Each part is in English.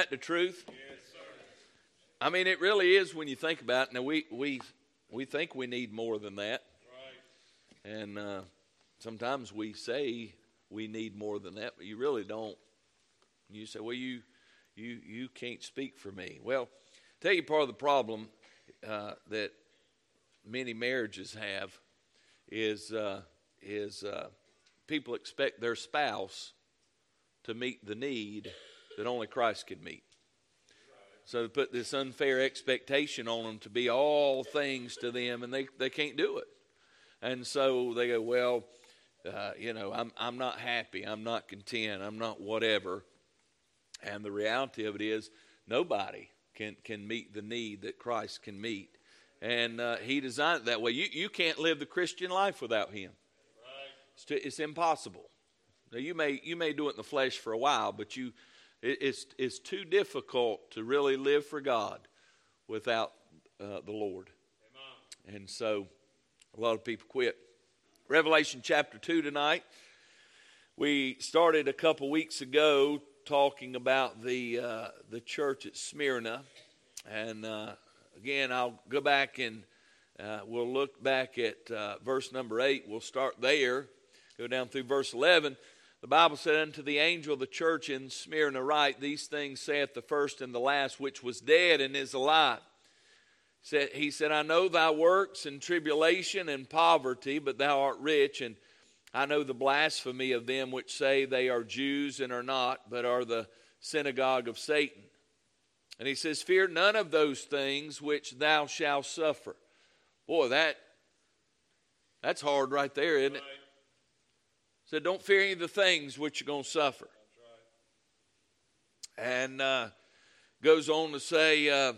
that the truth? I mean, it really is when you think about it. Now, we, we, we think we need more than that. And uh, sometimes we say we need more than that, but you really don't. You say, well, you, you, you can't speak for me. Well, tell you part of the problem uh, that many marriages have is, uh, is uh, people expect their spouse to meet the need that only Christ can meet. So to put this unfair expectation on them to be all things to them, and they, they can't do it. And so they go, well, uh, you know, I'm, I'm not happy. I'm not content. I'm not whatever. And the reality of it is, nobody can, can meet the need that Christ can meet. And uh, He designed it that way. You, you can't live the Christian life without Him, it's, too, it's impossible. Now, you may, you may do it in the flesh for a while, but you, it's, it's too difficult to really live for God without uh, the Lord. Amen. And so a lot of people quit. Revelation chapter 2 tonight. We started a couple weeks ago talking about the, uh, the church at Smyrna. And uh, again, I'll go back and uh, we'll look back at uh, verse number 8. We'll start there, go down through verse 11. The Bible said, Unto the angel of the church in Smyrna, write, These things saith the first and the last, which was dead and is alive he said, I know thy works and tribulation and poverty, but thou art rich, and I know the blasphemy of them which say they are Jews and are not, but are the synagogue of Satan. And he says, Fear none of those things which thou shalt suffer. Boy, that that's hard right there, isn't it? Said, don't fear any of the things which you're going to suffer. Right. And uh, goes on to say, uh,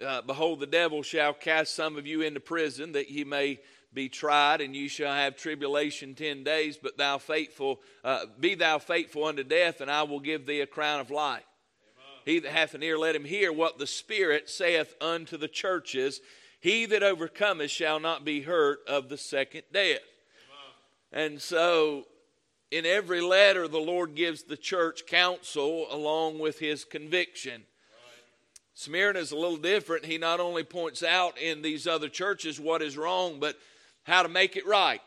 uh, Behold, the devil shall cast some of you into prison, that ye may be tried, and you shall have tribulation ten days. But thou faithful, uh, be thou faithful unto death, and I will give thee a crown of life. He that hath an ear, let him hear what the Spirit saith unto the churches. He that overcometh shall not be hurt of the second death. And so, in every letter, the Lord gives the church counsel along with his conviction. Smyrna is a little different. He not only points out in these other churches what is wrong, but how to make it right.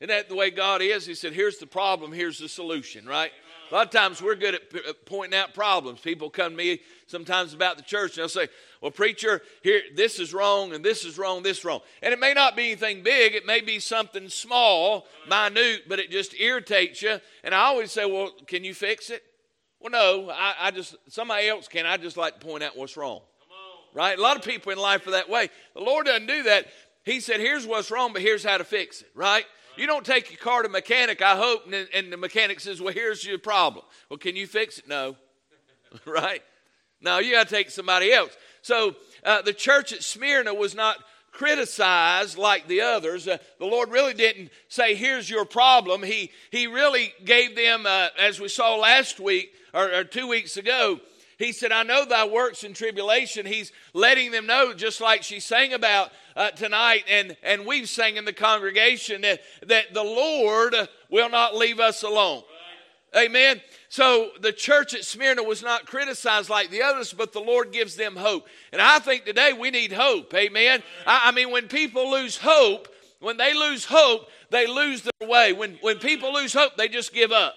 Isn't that the way God is? He said, Here's the problem, here's the solution, right? A lot of times we're good at pointing out problems. People come to me sometimes about the church and they'll say, Well, preacher, here, this is wrong and this is wrong, this is wrong. And it may not be anything big, it may be something small, minute, but it just irritates you. And I always say, Well, can you fix it? Well, no, I, I just, somebody else can. I just like to point out what's wrong. Right? A lot of people in life are that way. The Lord doesn't do that. He said, here's what's wrong, but here's how to fix it. Right? You don't take your car to mechanic, I hope, and, and the mechanic says, well, here's your problem. Well, can you fix it? No. right? No, you got to take somebody else. So uh, the church at Smyrna was not criticized like the others. Uh, the Lord really didn't say, here's your problem. He, he really gave them, uh, as we saw last week, or, or two weeks ago, he said, I know thy works in tribulation. He's letting them know, just like she sang about uh, tonight, and, and we've sang in the congregation, that, that the Lord will not leave us alone. Amen. So the church at Smyrna was not criticized like the others, but the Lord gives them hope. And I think today we need hope. Amen. I, I mean, when people lose hope, when they lose hope, they lose their way. When, when people lose hope, they just give up.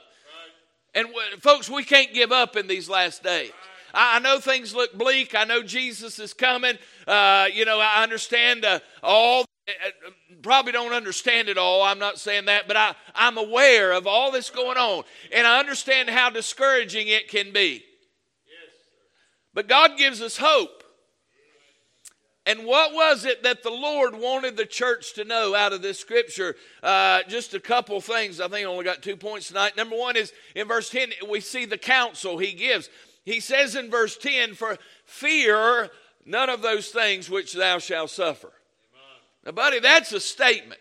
And folks, we can't give up in these last days. I, know things look bleak. I know Jesus is coming. Uh, you know, I understand uh, all. Uh, probably don't understand it all. I'm not saying that, but I, I'm aware of all this going on, and I understand how discouraging it can be. But God gives us hope. And what was it that the Lord wanted the church to know out of this scripture? Uh, just a couple things. I think I only got two points tonight. Number one is in verse 10, we see the counsel he gives. He says in verse 10, For fear none of those things which thou shalt suffer. Now, buddy, that's a statement.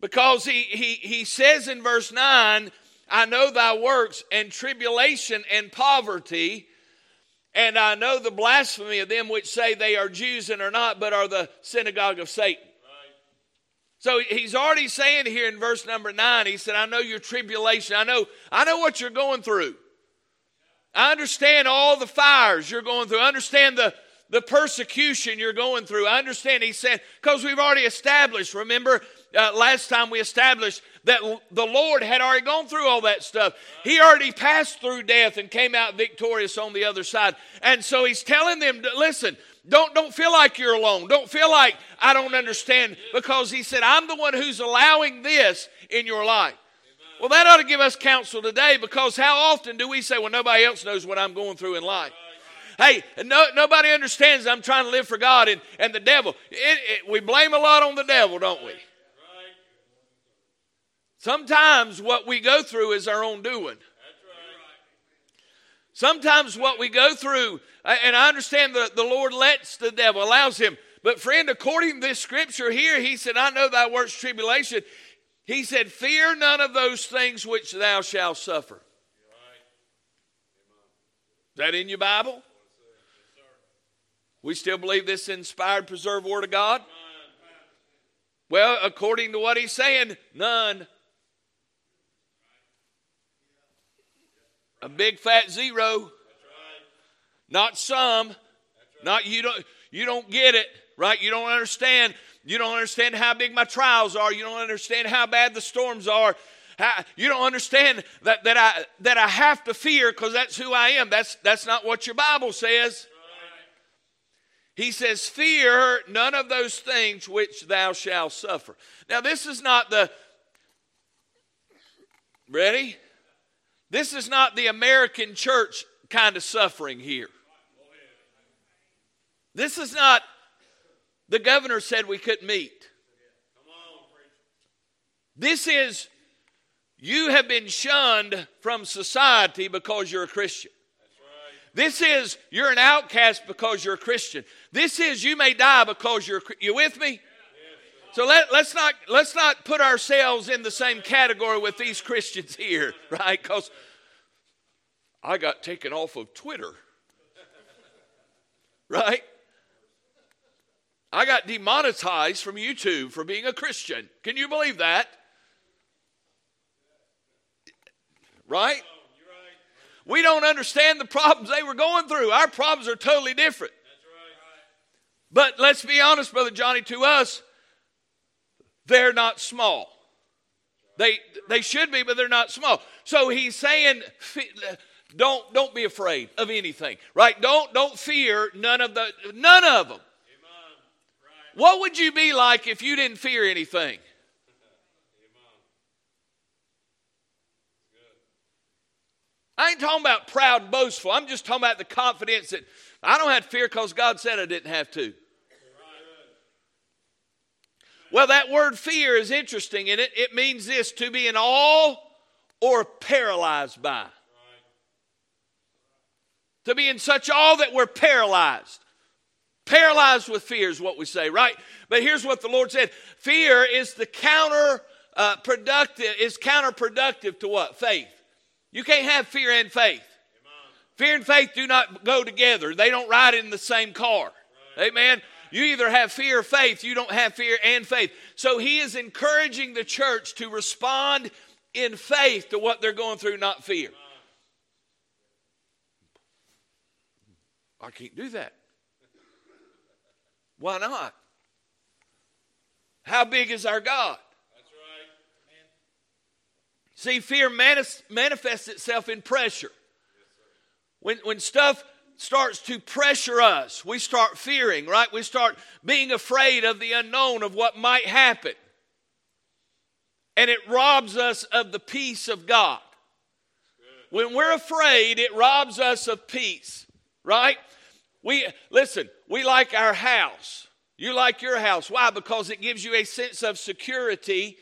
Because he, he, he says in verse 9, I know thy works and tribulation and poverty and I know the blasphemy of them which say they are Jews and are not, but are the synagogue of Satan. So he's already saying here in verse number nine, he said, I know your tribulation. I know, I know what you're going through. I understand all the fires you're going through. I understand the, the persecution you're going through. I understand. He said, because we've already established, remember, uh, last time we established that the Lord had already gone through all that stuff. He already passed through death and came out victorious on the other side. And so he's telling them, to, listen, don't, don't feel like you're alone. Don't feel like I don't understand because he said, I'm the one who's allowing this in your life. Well, that ought to give us counsel today because how often do we say, well, nobody else knows what I'm going through in life? Hey, no, nobody understands I'm trying to live for God and, and the devil. It, it, we blame a lot on the devil, don't we? Sometimes what we go through is our own doing. Sometimes what we go through, and I understand that the Lord lets the devil, allows him. But friend, according to this scripture here, he said, I know thy works tribulation. He said, Fear none of those things which thou shalt suffer. Is that in your Bible? We still believe this inspired, preserved Word of God? Well, according to what he's saying, none. A big fat zero. Not some. Not you don't you don't get it, right? You don't understand. You don't understand how big my trials are. You don't understand how bad the storms are. How, you don't understand that, that I that I have to fear because that's who I am. That's that's not what your Bible says. He says, Fear none of those things which thou shalt suffer. Now, this is not the. Ready? This is not the American church kind of suffering here. This is not the governor said we couldn't meet. This is you have been shunned from society because you're a Christian. This is you're an outcast because you're a Christian. This is you may die because you're you with me? So let, let's not let's not put ourselves in the same category with these Christians here, right? Because I got taken off of Twitter. Right? I got demonetized from YouTube for being a Christian. Can you believe that? Right? We don't understand the problems they were going through. Our problems are totally different. Right. But let's be honest, Brother Johnny, to us, they're not small. They, they should be, but they're not small. So he's saying don't, don't be afraid of anything, right? Don't, don't fear none of the, none of them. What would you be like if you didn't fear anything? I ain't talking about proud and boastful. I'm just talking about the confidence that I don't have fear because God said I didn't have to. Well, that word fear is interesting and it. It means this to be in awe or paralyzed by to be in such awe that we're paralyzed. Paralyzed with fear is what we say, right? But here's what the Lord said fear is the counter uh, productive, is counterproductive to what? Faith. You can't have fear and faith. Fear and faith do not go together. They don't ride in the same car. Amen. You either have fear or faith, you don't have fear and faith. So he is encouraging the church to respond in faith to what they're going through, not fear. I can't do that. Why not? How big is our God? See, fear manifests itself in pressure. When, when stuff starts to pressure us, we start fearing, right? We start being afraid of the unknown, of what might happen. And it robs us of the peace of God. When we're afraid, it robs us of peace, right? We listen, we like our house. You like your house. Why? Because it gives you a sense of security.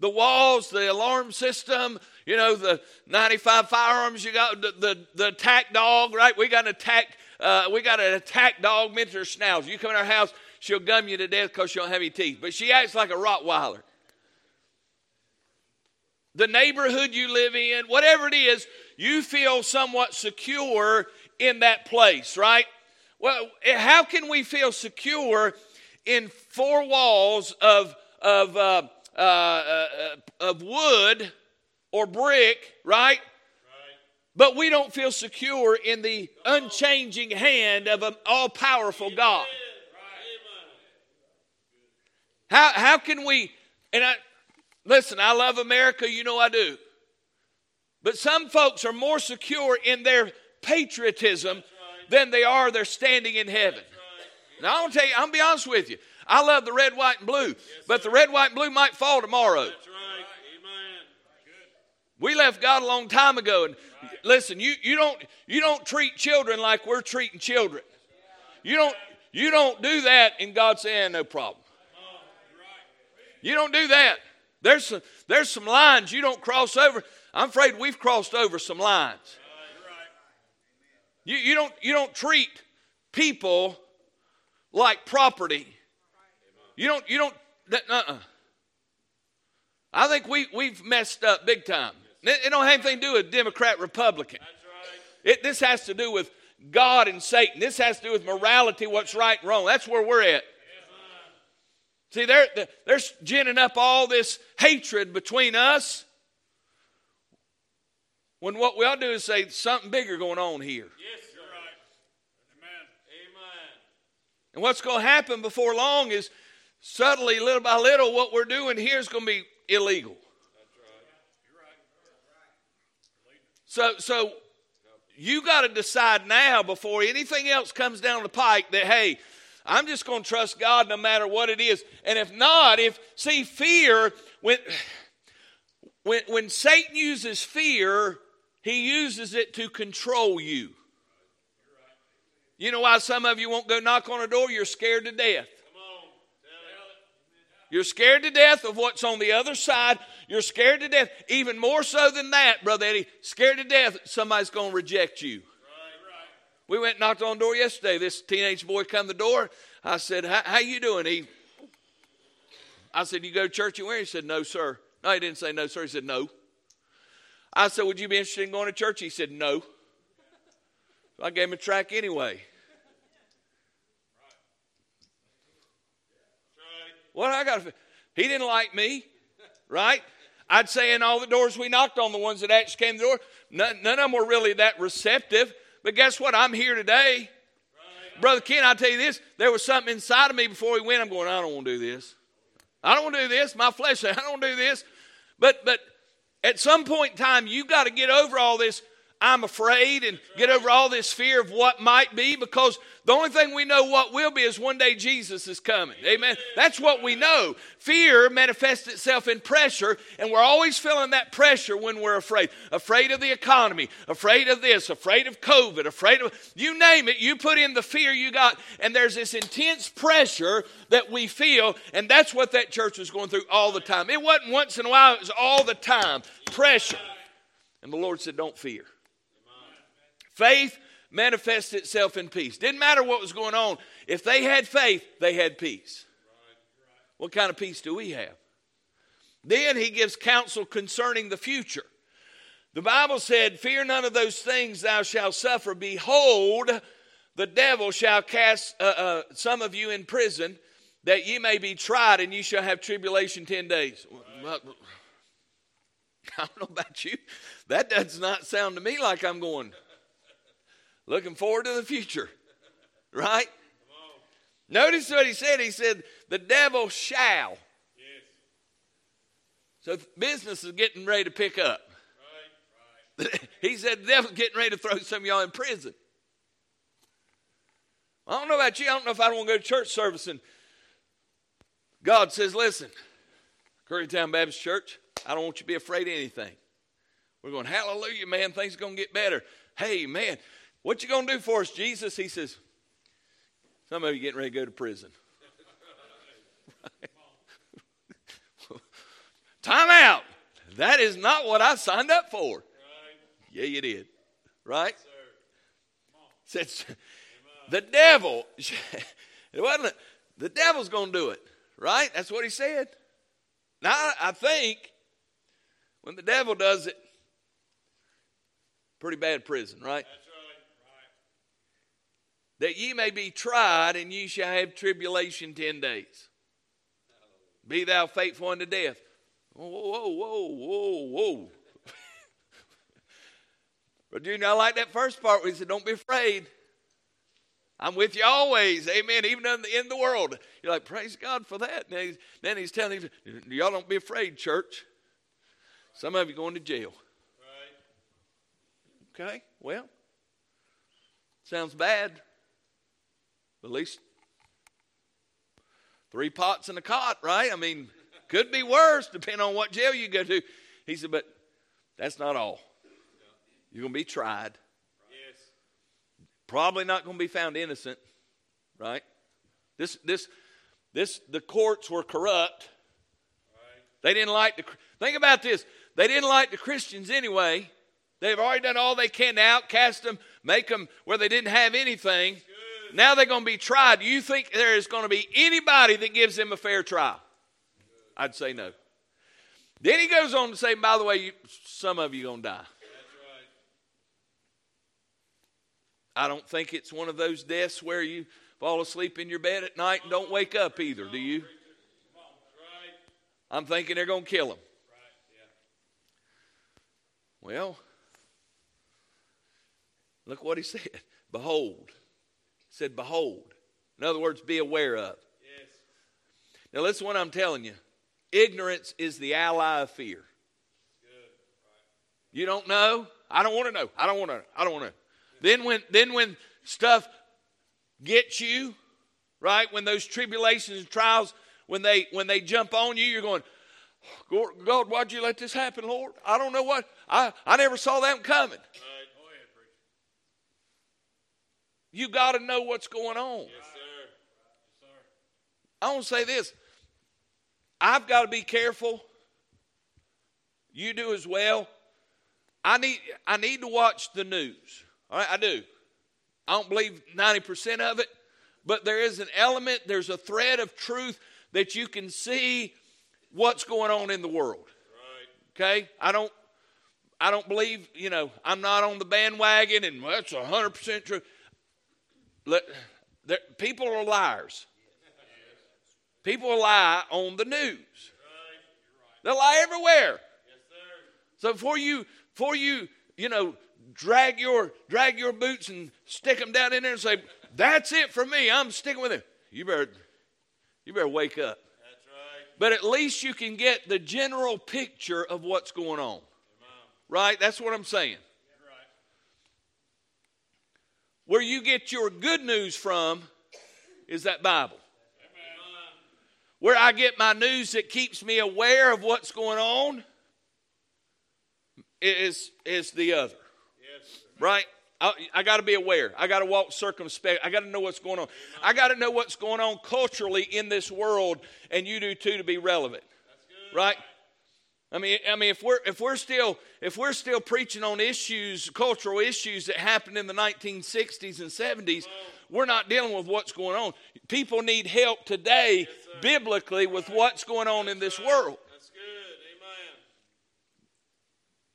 The walls, the alarm system, you know, the 95 firearms you got, the, the, the attack dog, right? We got an attack, uh, we got an attack dog, Miniature Schnauzer. You come in our house, she'll gum you to death because she don't have any teeth. But she acts like a Rottweiler. The neighborhood you live in, whatever it is, you feel somewhat secure in that place, right? Well, eh, how can we feel secure in four walls of, of, uh, uh, uh, of wood or brick, right? right? but we don't feel secure in the unchanging hand of an all powerful God. How, how can we, and I, listen, I love America, you know I do. But some folks are more secure in their patriotism than they are their standing in heaven. Now, I'm going to tell you, I'm going to be honest with you. I love the red, white, and blue, but the red, white, and blue might fall tomorrow. We left God a long time ago, and listen, you, you don't you don't treat children like we're treating children. You don't you don't do that, and God saying no problem. You don't do that. There's some there's some lines you don't cross over. I'm afraid we've crossed over some lines. You, you don't you don't treat people like property. You don't you don't uh-uh. I think we we've messed up big time. It don't have anything to do with Democrat Republican. That's right. It, this has to do with God and Satan. This has to do with morality, what's right and wrong. That's where we're at. See, they're, they're ginning up all this hatred between us when what we ought to do is say something bigger going on here. Yes, you're right. Amen. Amen. And what's going to happen before long is subtly, little by little, what we're doing here is going to be illegal. So, so you got to decide now before anything else comes down the pike that, hey, I'm just going to trust God no matter what it is. And if not, if, see, fear, when, when, when Satan uses fear, he uses it to control you. You know why some of you won't go knock on a door? You're scared to death. You're scared to death of what's on the other side. You're scared to death. Even more so than that, Brother Eddie, scared to death somebody's going to reject you. We went knocked on the door yesterday. This teenage boy come to the door. I said, how you doing? He, I said, you go to church where? He said, no, sir. No, he didn't say no, sir. He said, no. I said, would you be interested in going to church? He said, no. So I gave him a track anyway. What I got? He didn't like me, right? I'd say in all the doors we knocked on, the ones that actually came to the door, none, none of them were really that receptive. But guess what? I'm here today. Right. Brother Ken, I'll tell you this. There was something inside of me before we went. I'm going, I don't want to do this. I don't want to do this. My flesh said, I don't do this. But but at some point in time, you got to get over all this I'm afraid and get over all this fear of what might be because the only thing we know what will be is one day Jesus is coming. Amen. That's what we know. Fear manifests itself in pressure, and we're always feeling that pressure when we're afraid. Afraid of the economy, afraid of this, afraid of COVID, afraid of you name it. You put in the fear you got, and there's this intense pressure that we feel, and that's what that church was going through all the time. It wasn't once in a while, it was all the time. Pressure. And the Lord said, Don't fear. Faith manifests itself in peace. Didn't matter what was going on. If they had faith, they had peace. What kind of peace do we have? Then he gives counsel concerning the future. The Bible said, Fear none of those things thou shalt suffer. Behold, the devil shall cast uh, uh, some of you in prison, that ye may be tried, and ye shall have tribulation ten days. I don't know about you. That does not sound to me like I'm going, looking forward to the future, right? Notice what he said. He said, The devil shall. Yes. So business is getting ready to pick up. Right, right. he said, The devil's getting ready to throw some of y'all in prison. I don't know about you. I don't know if I don't want to go to church service and God says, Listen, Currytown Baptist Church, I don't want you to be afraid of anything. We're going, Hallelujah, man. Things are going to get better. Hey, man, what you going to do for us, Jesus? He says, Some of you getting ready to go to prison. Time out. That is not what I signed up for. Right. Yeah, you did. Right? Yes, Said, the devil. it wasn't. The devil's going to do it. Right? That's what he said. Now, I think when the devil does it, pretty bad prison, right? That ye may be tried, and ye shall have tribulation ten days. Be thou faithful unto death. Whoa, whoa, whoa, whoa, whoa. But you not like that first part where he said, Don't be afraid. I'm with you always. Amen. Even in the, in the world. You're like, Praise God for that. And he's, then he's telling you, Y'all don't be afraid, church. Some of you going to jail. Right. Okay, well, sounds bad. At least three pots and a cot, right? I mean, could be worse depending on what jail you go to. He said, But that's not all. You're going to be tried. Yes. Probably not going to be found innocent, right? This, this, this, the courts were corrupt. They didn't like the. Think about this. They didn't like the Christians anyway. They've already done all they can to outcast them, make them where they didn't have anything. Now they're going to be tried. Do you think there is going to be anybody that gives them a fair trial? I'd say no. Then he goes on to say, by the way, you, some of you are going to die. I don't think it's one of those deaths where you fall asleep in your bed at night and don't wake up either, do you? I'm thinking they're going to kill him. Well, look what he said. Behold. Said, Behold. In other words, be aware of. Yes. Now, listen what I'm telling you. Ignorance is the ally of fear. You don't know? I don't want to know. I don't want to. I don't want to. Then when then when stuff gets you, right? When those tribulations and trials, when they when they jump on you, you're going, God, why'd you let this happen, Lord? I don't know what. I, I never saw that coming. You got to know what's going on. Yes, sir. Yes, sir. I want to say this. I've got to be careful. You do as well. I need I need to watch the news. All right, I do. I don't believe 90% of it, but there is an element, there's a thread of truth that you can see what's going on in the world. Right. Okay? I don't I don't believe, you know, I'm not on the bandwagon and well, that's 100% true. Let, people are liars. People lie on the news. They lie everywhere. So before you, before you, you know, drag your drag your boots and stick them down in there and say, "That's it for me. I'm sticking with it." You better, you better wake up. But at least you can get the general picture of what's going on. Right? That's what I'm saying. Where you get your good news from is that Bible. Where I get my news that keeps me aware of what's going on is, is the other. Yes. Right? I, I got to be aware. I got to walk circumspect. I got to know what's going on. I got to know what's going on culturally in this world, and you do too to be relevant. Right? I mean, I mean, if we're if we're still if we're still preaching on issues, cultural issues that happened in the 1960s and 70s, we're not dealing with what's going on. People need help today, yes, biblically, with what's going on in this world. That's good. Amen.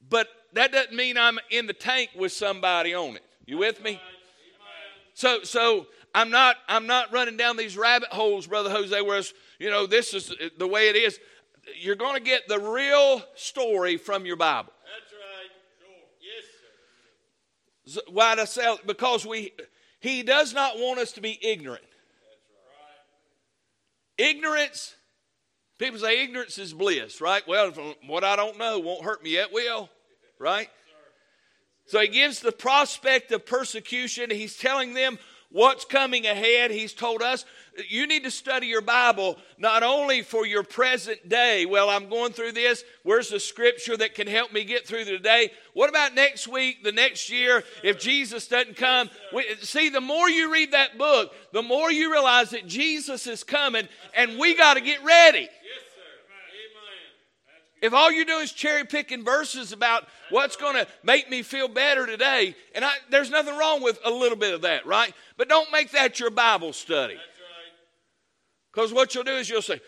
But that doesn't mean I'm in the tank with somebody on it. You with me? So, so I'm not I'm not running down these rabbit holes, brother Jose. Whereas you know this is the way it is you're going to get the real story from your Bible. That's right. Sure. Yes, sir. Why to sell? Because we, he does not want us to be ignorant. Right. Ignorance, people say ignorance is bliss, right? Well, what I don't know won't hurt me yet will, right? So he gives the prospect of persecution. He's telling them what's coming ahead. He's told us you need to study your Bible not only for your present day. Well, I'm going through this. Where's the scripture that can help me get through the day? What about next week, the next year, if Jesus doesn't come? See, the more you read that book, the more you realize that Jesus is coming and we got to get ready. If all you do is cherry picking verses about what's going to make me feel better today, and I, there's nothing wrong with a little bit of that, right? But don't make that your Bible study. Because what you'll do is you'll say,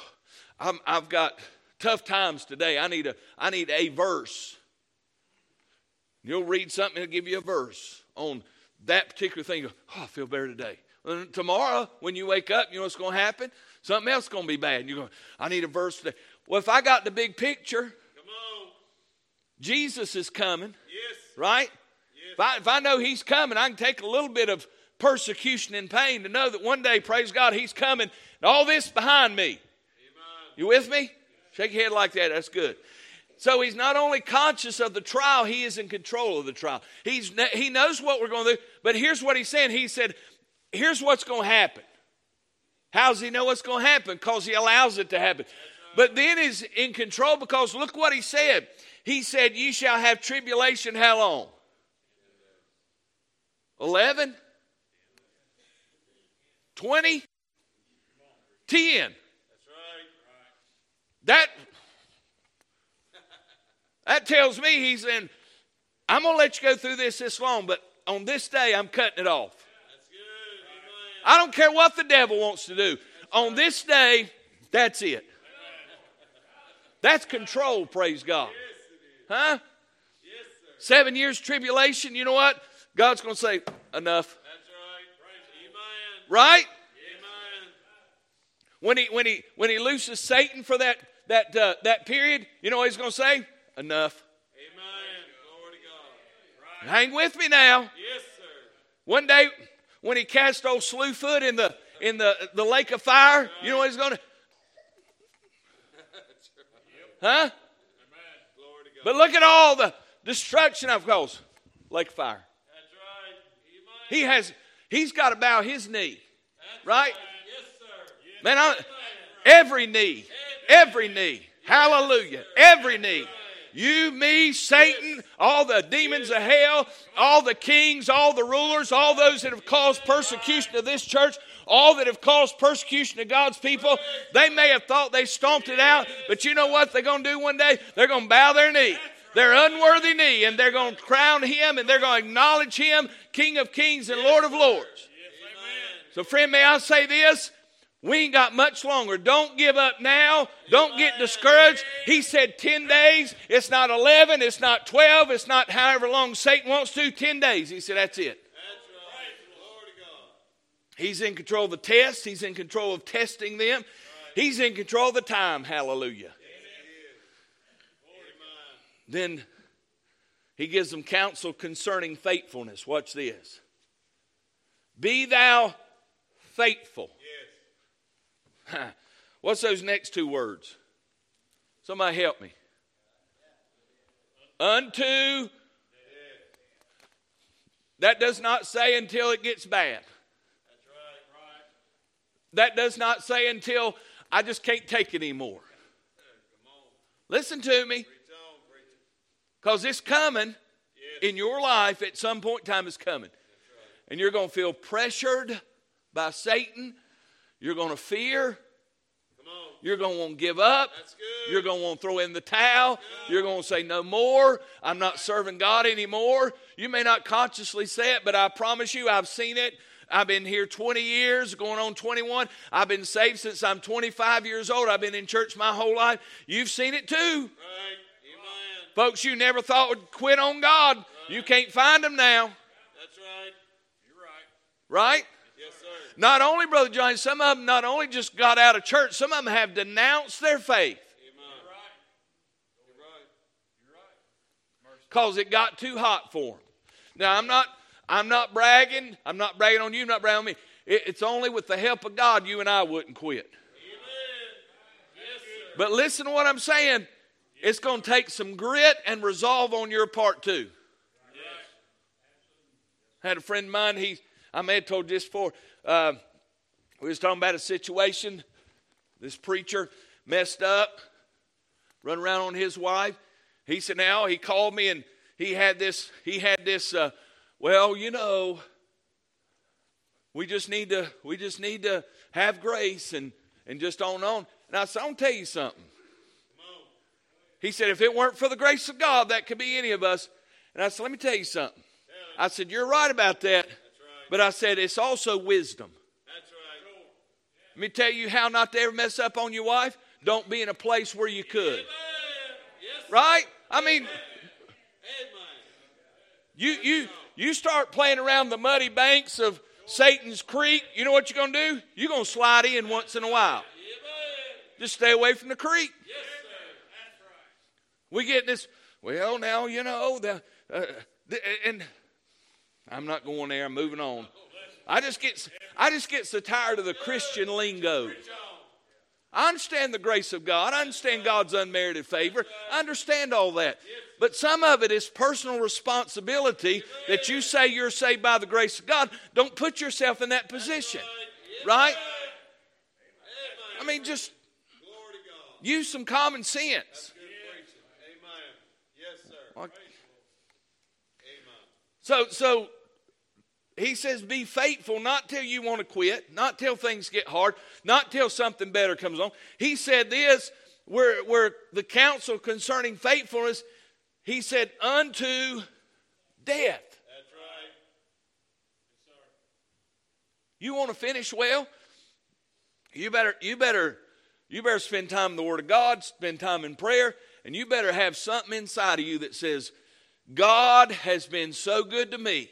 i have got tough times today. I need a, I need a verse. You'll read something, it'll give you a verse on that particular thing. Go, oh, I feel better today. Tomorrow, when you wake up, you know what's going to happen? Something else is going to be bad. You go, I need a verse today. Well, if I got the big picture, Jesus is coming. Yes. Right? If I, if I know He's coming, I can take a little bit of persecution and pain to know that one day, praise God, He's coming, and all this behind me. You with me? Shake your head like that. That's good. So he's not only conscious of the trial, he is in control of the trial. He's, he knows what we're going to do, but here's what he's saying. He said, Here's what's going to happen. How does he know what's going to happen? Because he allows it to happen. But then he's in control because look what he said. He said, "You shall have tribulation how long? 11? 20? 10. That that tells me he's in I'm going to let you go through this this long, but on this day, I'm cutting it off. I don't care what the devil wants to do. On this day, that's it. That's control, praise God. Huh? Seven years tribulation, you know what? God's going to say, enough. Right? When he, when, he, when he looses Satan for that, that, uh, that period, you know what he's going to say? enough. Amen. Glory to God. Hang with me now. Yes, sir. One day when he cast old Slewfoot in the in the, the lake of fire, you know what he's going to Huh? But look at all the destruction I've caused. Lake fire. That's right. He has he's got to bow his knee. That's right? right? Yes, sir. Yes, Man, I, every knee. Every knee. Hallelujah. Every knee. You, me, Satan, all the demons of hell, all the kings, all the rulers, all those that have caused persecution to this church, all that have caused persecution to God's people, they may have thought they stomped it out, but you know what they're going to do one day? They're going to bow their knee their unworthy knee and they're going to crown him and they're going to acknowledge him King of kings and Lord of lords. So, friend, may I say this? We ain't got much longer. Don't give up now. Don't get discouraged. He said 10 days. It's not 11. It's not 12. It's not however long Satan wants to. 10 days. He said, that's it. He's in control of the test. He's in control of testing them. He's in control of the time. Hallelujah. Then he gives them counsel concerning faithfulness. Watch this. Be thou faithful What's those next two words? Somebody help me. Unto. That does not say until it gets bad. That does not say until I just can't take it anymore. Listen to me. Because it's coming in your life at some point in time, it's coming. And you're going to feel pressured by Satan you're going to fear. You're going to want to give up. You're going to want to throw in the towel. You're going to say, No more. I'm not serving God anymore. You may not consciously say it, but I promise you, I've seen it. I've been here 20 years, going on 21. I've been saved since I'm 25 years old. I've been in church my whole life. You've seen it too. Right. Folks you never thought would quit on God, right. you can't find them now. That's right. You're right. Right? Yes, sir. Not only, Brother John, some of them not only just got out of church, some of them have denounced their faith. You're right. You're right. You're. Because it got too hot for them. Now, I'm not, I'm not bragging. I'm not bragging on you, I'm not bragging on me. It, it's only with the help of God you and I wouldn't quit. But listen to what I'm saying. It's going to take some grit and resolve on your part too. Yes. Had a friend of mine, he I may have told this before. Uh, we was talking about a situation. This preacher messed up, run around on his wife. He said, now he called me and he had this. He had this. Uh, well, you know, we just need to. We just need to have grace and and just on and on. And I said, I'll tell you something. He said, if it weren't for the grace of God, that could be any of us. And I said, let me tell you something. I said, you're right about that. But I said, it's also wisdom. Let me tell you how not to ever mess up on your wife. Don't be in a place where you could. Right? I mean, you you you start playing around the muddy banks of Satan's creek. You know what you're going to do? You're going to slide in once in a while. Just stay away from the creek. We get this. Well, now you know the, uh, the and I'm not going there. I'm moving on. I just get I just get so tired of the Christian lingo. I understand the grace of God. I understand God's unmerited favor. I understand all that. But some of it is personal responsibility that you say you're saved by the grace of God. Don't put yourself in that position. Right? I mean, just use some common sense. So, so he says, be faithful, not till you want to quit, not till things get hard, not till something better comes on. He said this, where, where the counsel concerning faithfulness, he said, unto death. That's right. You want to finish well? You better, you better, you better spend time in the Word of God, spend time in prayer, and you better have something inside of you that says, God has been so good to me.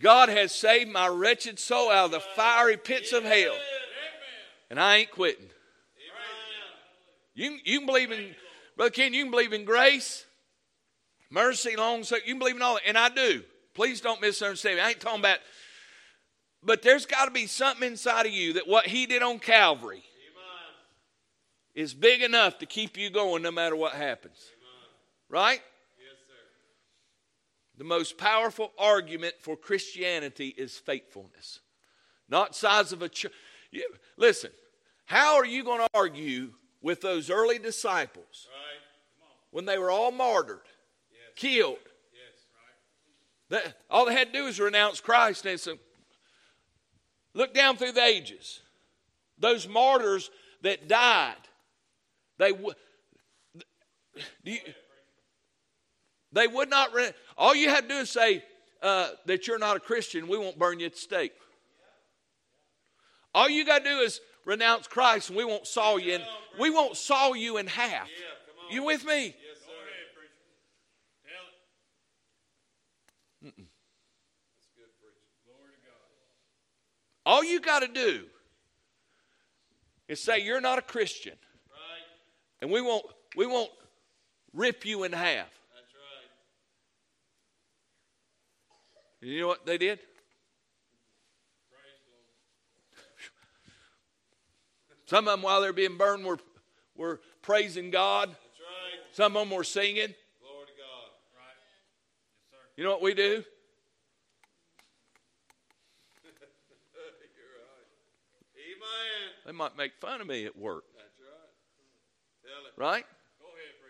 God has saved my wretched soul out of the fiery pits of hell. And I ain't quitting. You, you can believe in, Brother Ken, you can believe in grace, mercy, long suffering. You can believe in all that. And I do. Please don't misunderstand me. I ain't talking about, but there's got to be something inside of you that what He did on Calvary is big enough to keep you going no matter what happens. Right? Yes, sir. The most powerful argument for Christianity is faithfulness, not size of a church. Listen, how are you going to argue with those early disciples Right. when they were all martyred, killed? Yes. That, all they had to do was renounce Christ. And so, look down through the ages. Those martyrs that died, they would. Do you, they would not. Re- all you had to do is say uh, that you're not a Christian. We won't burn you at the stake. All you got to do is renounce Christ, and we won't saw you. In, we won't saw you in half. Yeah, come on. You with me? Yes, sir. Go ahead, preacher. Tell it. That's good preaching. Glory to God. All you got to do is say you're not a Christian, Right. and we won't. We won't rip you in half. That's right. And you know what they did? Praise. Some of them, while they're being burned, were, were praising God. That's right. Some of them were singing. Glory to God. Right. Yes, sir. You know what we do? You're right. Amen. They might make fun of me at work, That's right. Tell it. right? Go ahead,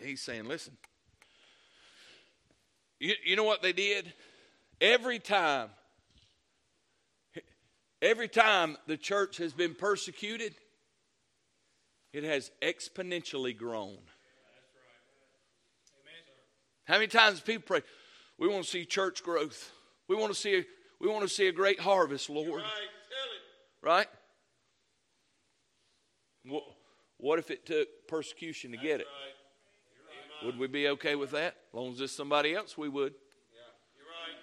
preacher. He's saying, listen. You, you know what they did? Every time, every time the church has been persecuted, it has exponentially grown. How many times people pray, we want to see church growth. We want to see a, we want to see a great harvest, Lord. Right. Right? What, what if it took persecution to get it? Right. Would we be okay with that? As long as it's somebody else, we would. Yeah. You're right.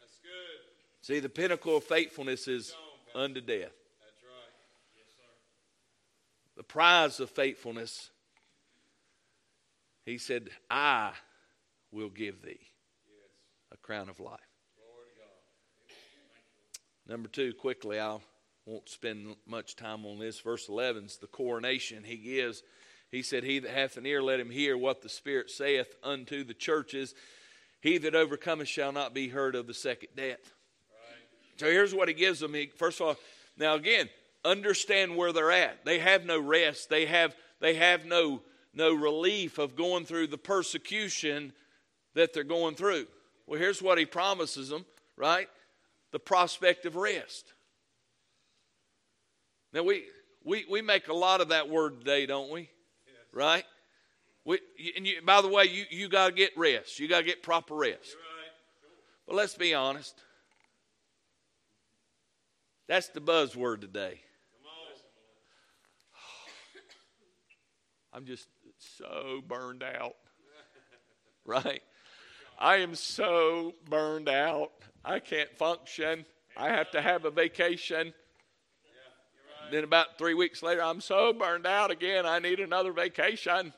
That's good. See, the pinnacle of faithfulness is unto death. That's right. Yes, sir. The prize of faithfulness, he said, I will give thee a crown of life. Glory to God. Number two, quickly, I won't spend much time on this. Verse 11 is the coronation he gives. He said, He that hath an ear, let him hear what the Spirit saith unto the churches. He that overcometh shall not be hurt of the second death. So here's what he gives them. He, first of all, now again, understand where they're at. They have no rest. They have they have no no relief of going through the persecution that they're going through. Well, here's what he promises them, right? The prospect of rest. Now we we we make a lot of that word today, don't we? Right? We, and you, by the way, you, you got to get rest. You got to get proper rest. Right. But let's be honest. That's the buzzword today. I'm just so burned out. Right? I am so burned out. I can't function. I have to have a vacation. Then about three weeks later, I'm so burned out again. I need another vacation.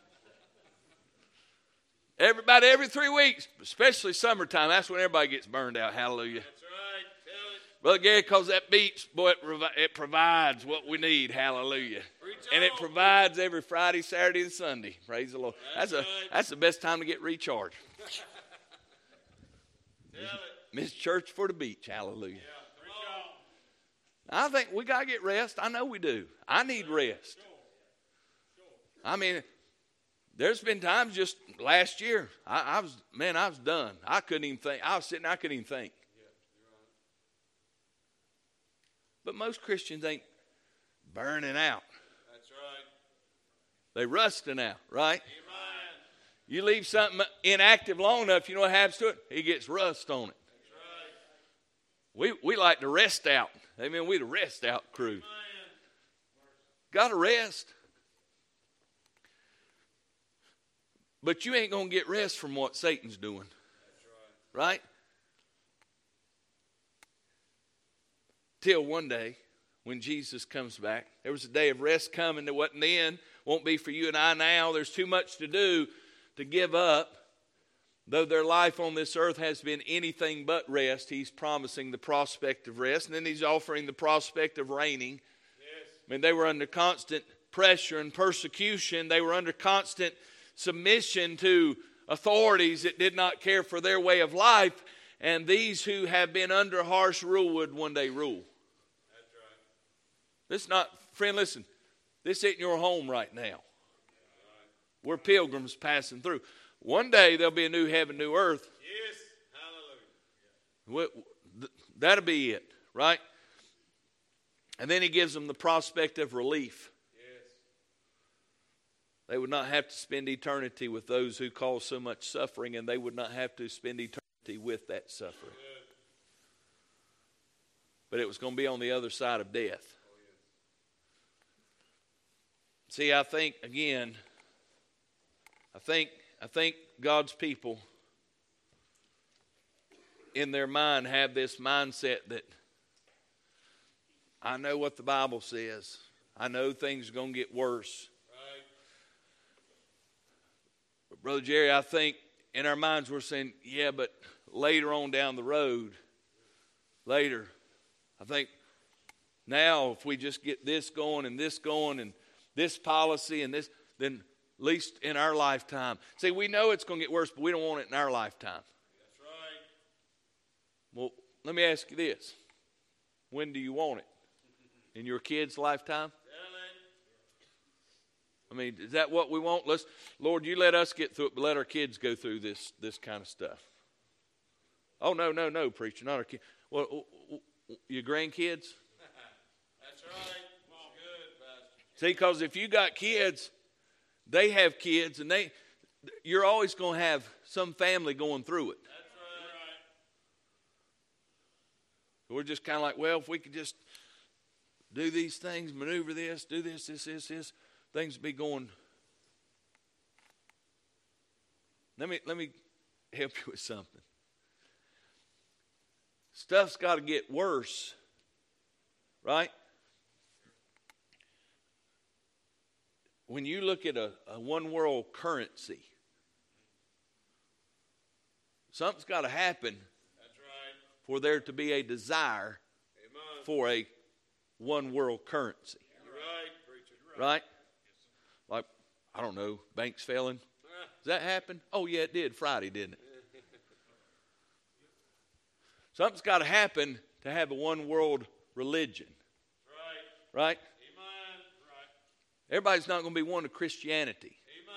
Everybody every three weeks, especially summertime, that's when everybody gets burned out. Hallelujah. That's right. Tell it. Brother Gary, because that beach, boy, it, provi- it provides what we need. Hallelujah. Preach And it provides every Friday, Saturday, and Sunday. Praise the Lord. That's, That's a that's the best time to get recharged. Miss church for the beach. Hallelujah. Yeah. I think we got to get rest. I know we do. I need rest. I mean, there's been times just last year, I, I was, man, I was done. I couldn't even think. I was sitting, I couldn't even think. But most Christians ain't burning out. That's right. They rusting out, right? Amen. You leave something inactive long enough, you know what happens to it? It gets rust on it. That's right. We, we like to rest out. Amen. We the rest out crew. Got to rest. But you ain't going to get rest from what Satan's doing. Right. Right? Till one day when Jesus comes back. There was a day of rest coming that wasn't then, won't be for you and I now. There's too much to do to give up. Though their life on this earth has been anything but rest, he's promising the prospect of rest. And then he's offering the prospect of reigning. Yes. I mean, they were under constant pressure and persecution. They were under constant submission to authorities that did not care for their way of life. And these who have been under harsh rule would one day rule. That's right. This not, friend, listen, this isn't your home right now. We're pilgrims passing through. One day there'll be a new heaven, new earth. Yes. Hallelujah. That'll be it, right? And then he gives them the prospect of relief. Yes. They would not have to spend eternity with those who cause so much suffering, and they would not have to spend eternity with that suffering. Good. But it was going to be on the other side of death. Oh, See, I think, again, I think, I think God's people in their mind have this mindset that I know what the Bible says. I know things are going to get worse. Right. But Brother Jerry, I think in our minds we're saying, yeah, but later on down the road, later, I think now if we just get this going and this going and this policy and this, then least in our lifetime. See, we know it's going to get worse, but we don't want it in our lifetime. That's right. Well, let me ask you this. When do you want it? In your kid's lifetime? I mean, is that what we want? Let's, Lord, you let us get through it, but let our kids go through this this kind of stuff. Oh no, no, no, preacher, not our kids. Well, your grandkids. That's right. Good, Pastor. See, because if you got kids, they have kids, and they, you're always going to have some family going through it. That's right. We're just kind of like, well, if we could just do these things, maneuver this, do this, this, this, this, things be going. Let me let me help you with something. Stuff's got to get worse, right? When you look at a, a one world currency, something's got to happen That's right. for there to be a desire Amen. for a one world currency, right, preacher. right? Like, I don't know, banks failing. Does that happen? Oh, yeah, it did Friday, didn't it? Something's got to happen to have a one world religion, Right. Right? Right. Everybody's not going to be one of Christianity. Amen.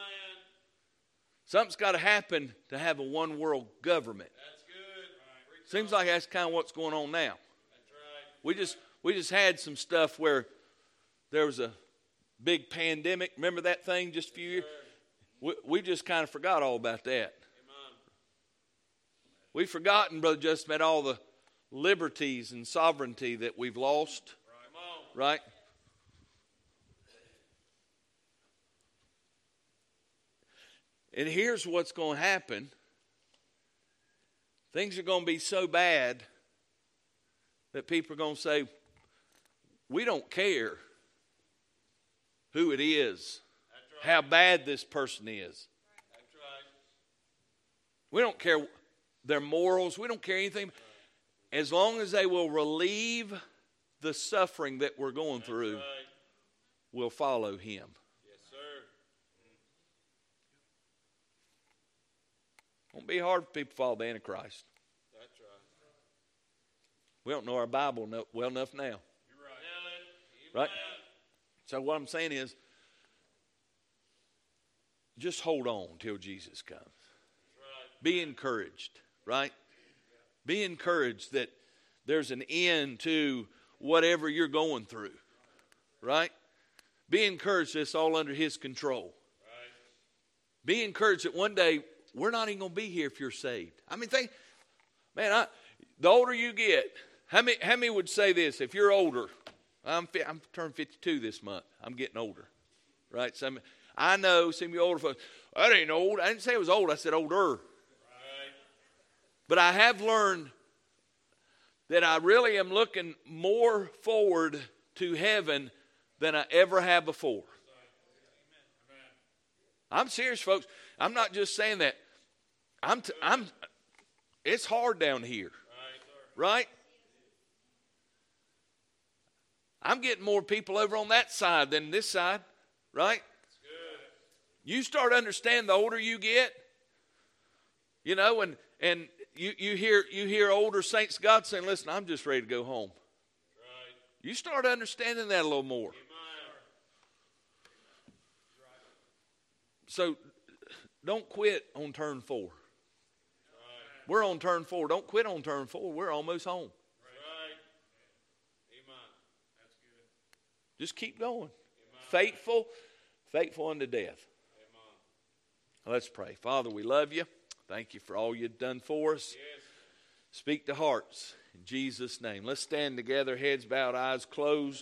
Something's got to happen to have a one world government. That's good. Right. Seems like that's kind of what's going on now. That's right. We just we just had some stuff where there was a big pandemic. Remember that thing just a few years? We, we just kind of forgot all about that. Amen. We've forgotten, Brother Justin, about all the liberties and sovereignty that we've lost, on. right? And here's what's going to happen things are going to be so bad that people are going to say, We don't care who it is, right. how bad this person is. Right. We don't care their morals. We don't care anything. As long as they will relieve the suffering that we're going through, Right. we'll follow him. Yes, sir. Won't be hard for people to follow the Antichrist. That's right. We don't know our Bible no- well enough now. You're right. Right? So what I'm saying is just hold on till Jesus comes. Right. Be encouraged, right? Be encouraged that there's an end to whatever you're going through, right? Be encouraged that it's all under His control. Right. Be encouraged that one day we're not even going to be here if you're saved. I mean, think, man, I, the older you get, how many, how many would say this? If you're older, I'm, fi- I'm turning 52 this month. I'm getting older, right? Some, I know some of you older folks, that ain't old. I didn't say it was old. I said older. Right. But I have learned that I really am looking more forward to heaven than I ever have before. I'm serious, folks. I'm not just saying that. I'm, t- I'm, it's hard down here, Right. I'm getting more people over on that side than this side, right? You start to understand the older you get, you know, and and you, you hear you hear older saints God saying, "Listen, I'm just ready to go home." Right. You start understanding that a little more. Amen. So, don't quit on turn four. Right. We're on turn four. Don't quit on turn four. We're almost home. Right. Amen. That's good. Just keep going. Faithful, faithful unto death. Amen. Let's pray. Father, we love you. Thank you for all you've done for us. Yes. Speak to hearts in Jesus' name. Let's stand together, heads bowed, eyes closed.